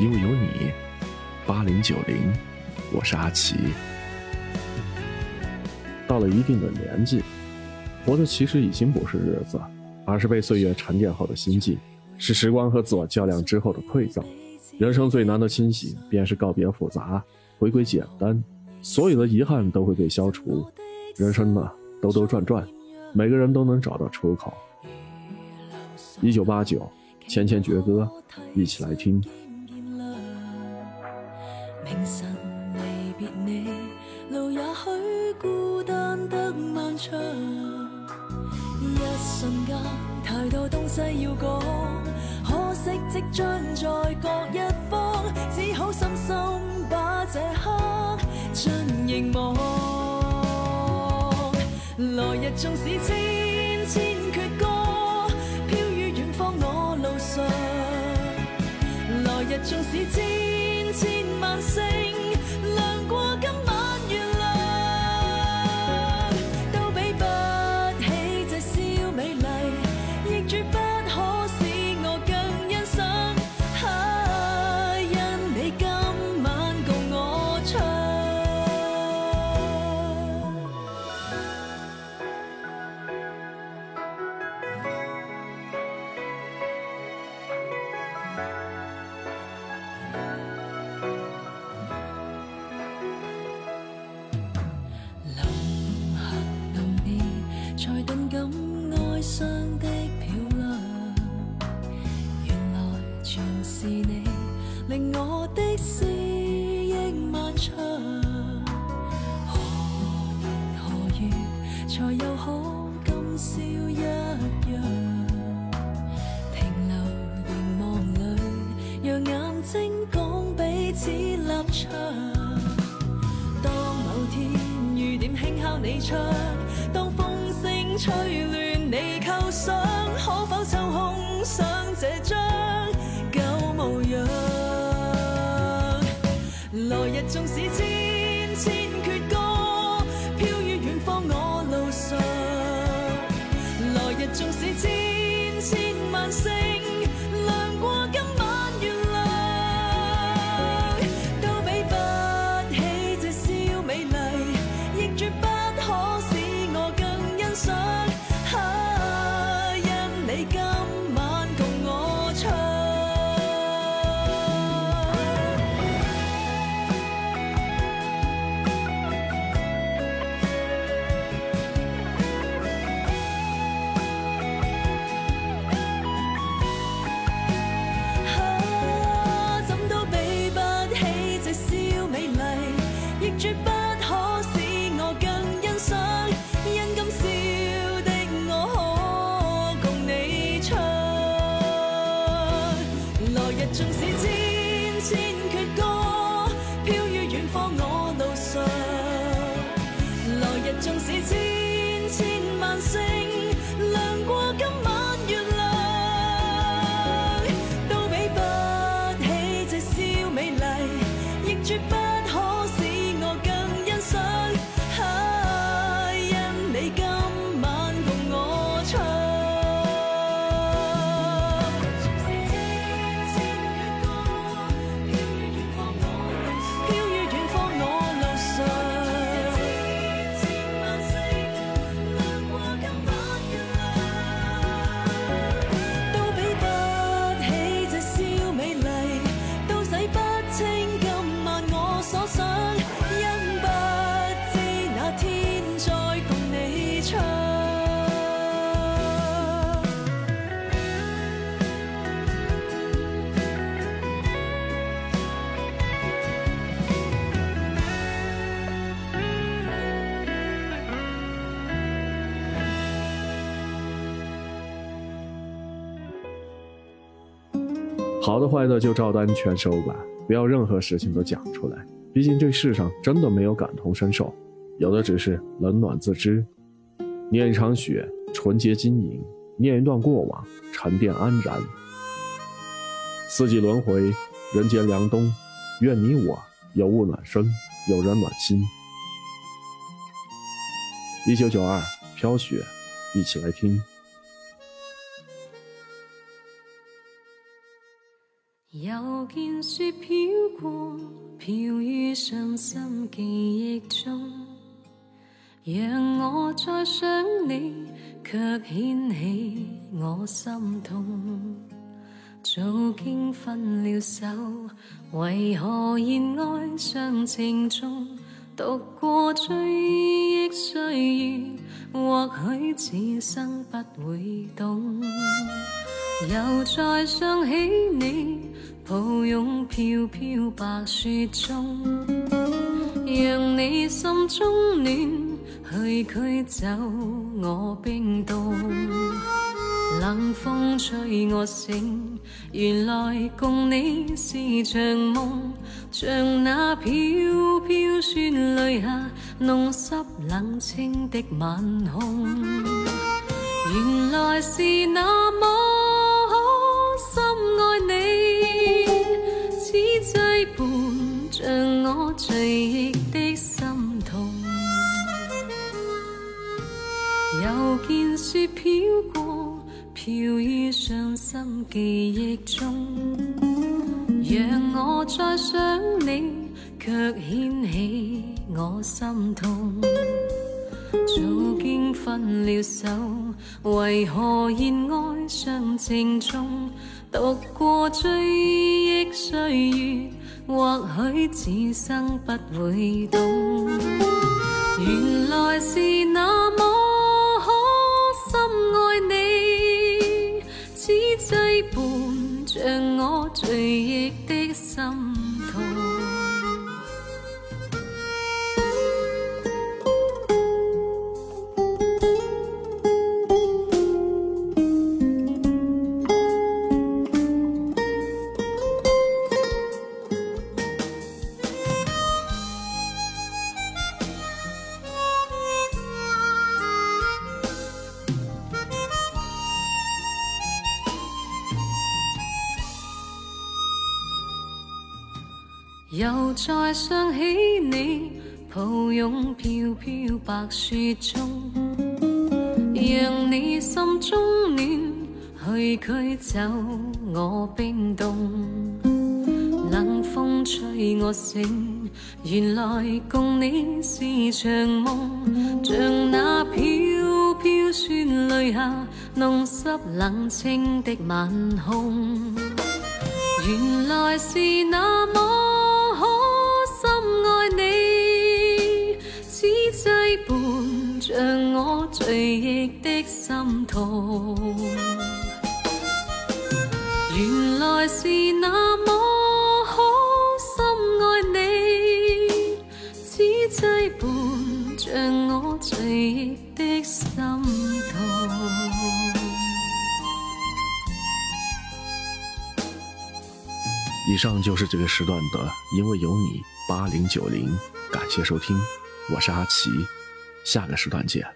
因为有你，八零九零，我是阿奇。到了一定的年纪，活的其实已经不是日子，而是被岁月沉淀后的心境，是时光和自我较量之后的馈赠。人生最难的清醒，便是告别复杂，回归简单，所有的遗憾都会被消除。人生呢，兜兜转转，每个人都能找到出口。一九八九，千千绝歌，一起来听。凝望。来日纵使千千阙歌，飘于远方我路上。来日纵使千千才顿感哀伤的漂亮原来全是你令我的思忆漫长何年何月才又可今宵一样。停留凝望里让眼睛讲彼此立场当某天雨点轻敲你窗当风声吹乱你构想，可否抽空想这张旧模样？来日纵使千好的坏的就照单全收吧，不要任何事情都讲出来。毕竟这世上真的没有感同身受，有的只是冷暖自知。念一场雪，纯洁晶莹；念一段过往，沉淀安然。四季轮回，人间凉冬，愿你我有物暖身，有人暖心。一九九二，飘雪，一起来听。雪飘过，飘于伤心记忆中，让我再想你，却掀起我心痛。早经分了手，为何现爱上情中？读过追忆岁月，或许此生不会懂。又再想起你，抱拥飘飘白雪中，让你心中暖，去驱走我冰冻。冷风吹我醒，原来共你是场梦，像那飘飘雪泪下弄湿冷清的晚空。原来是那么见雪飘过。飘于伤心记忆中，让我再想你，却掀起我心痛。早经分了手，为何现爱上情重？读过追忆岁月，或许此生不会懂。原来是那又再想起你，抱拥飘飘白雪中，让你心中暖，去驱走我冰冻。冷风吹我醒，原来共你是场梦，像那飘飘雪泪下弄湿冷清的晚空。原来是那么。像我追忆的心痛，原来是那么可深爱你，此际伴着我追忆的心痛。以上就是这个时段的，因为有你八零九零，感谢收听，我是阿奇。下个时段见。